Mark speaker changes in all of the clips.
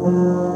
Speaker 1: Música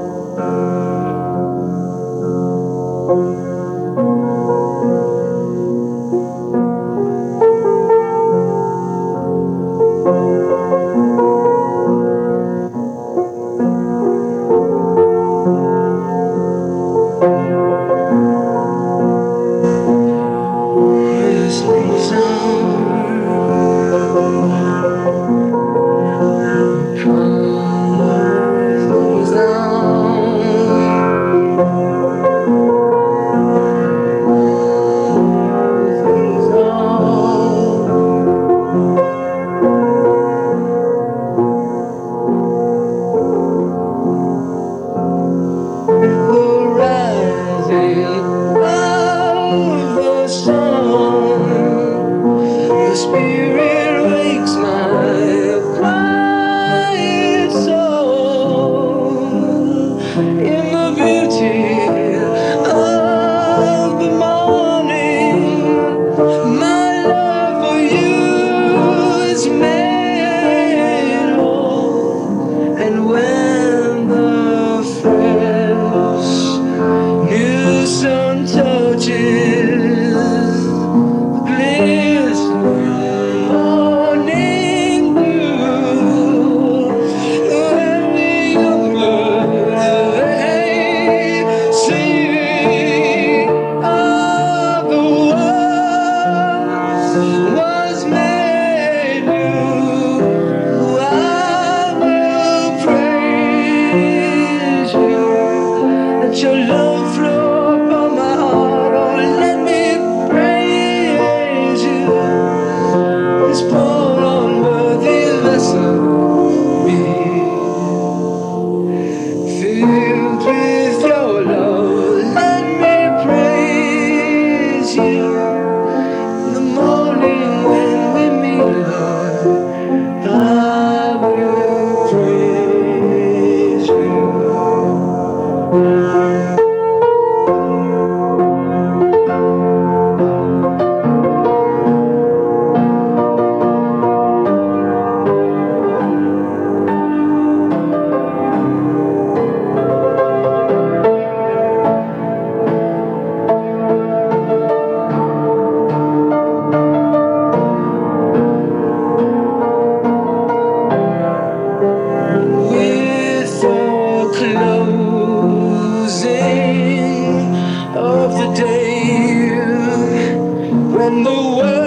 Speaker 1: the world.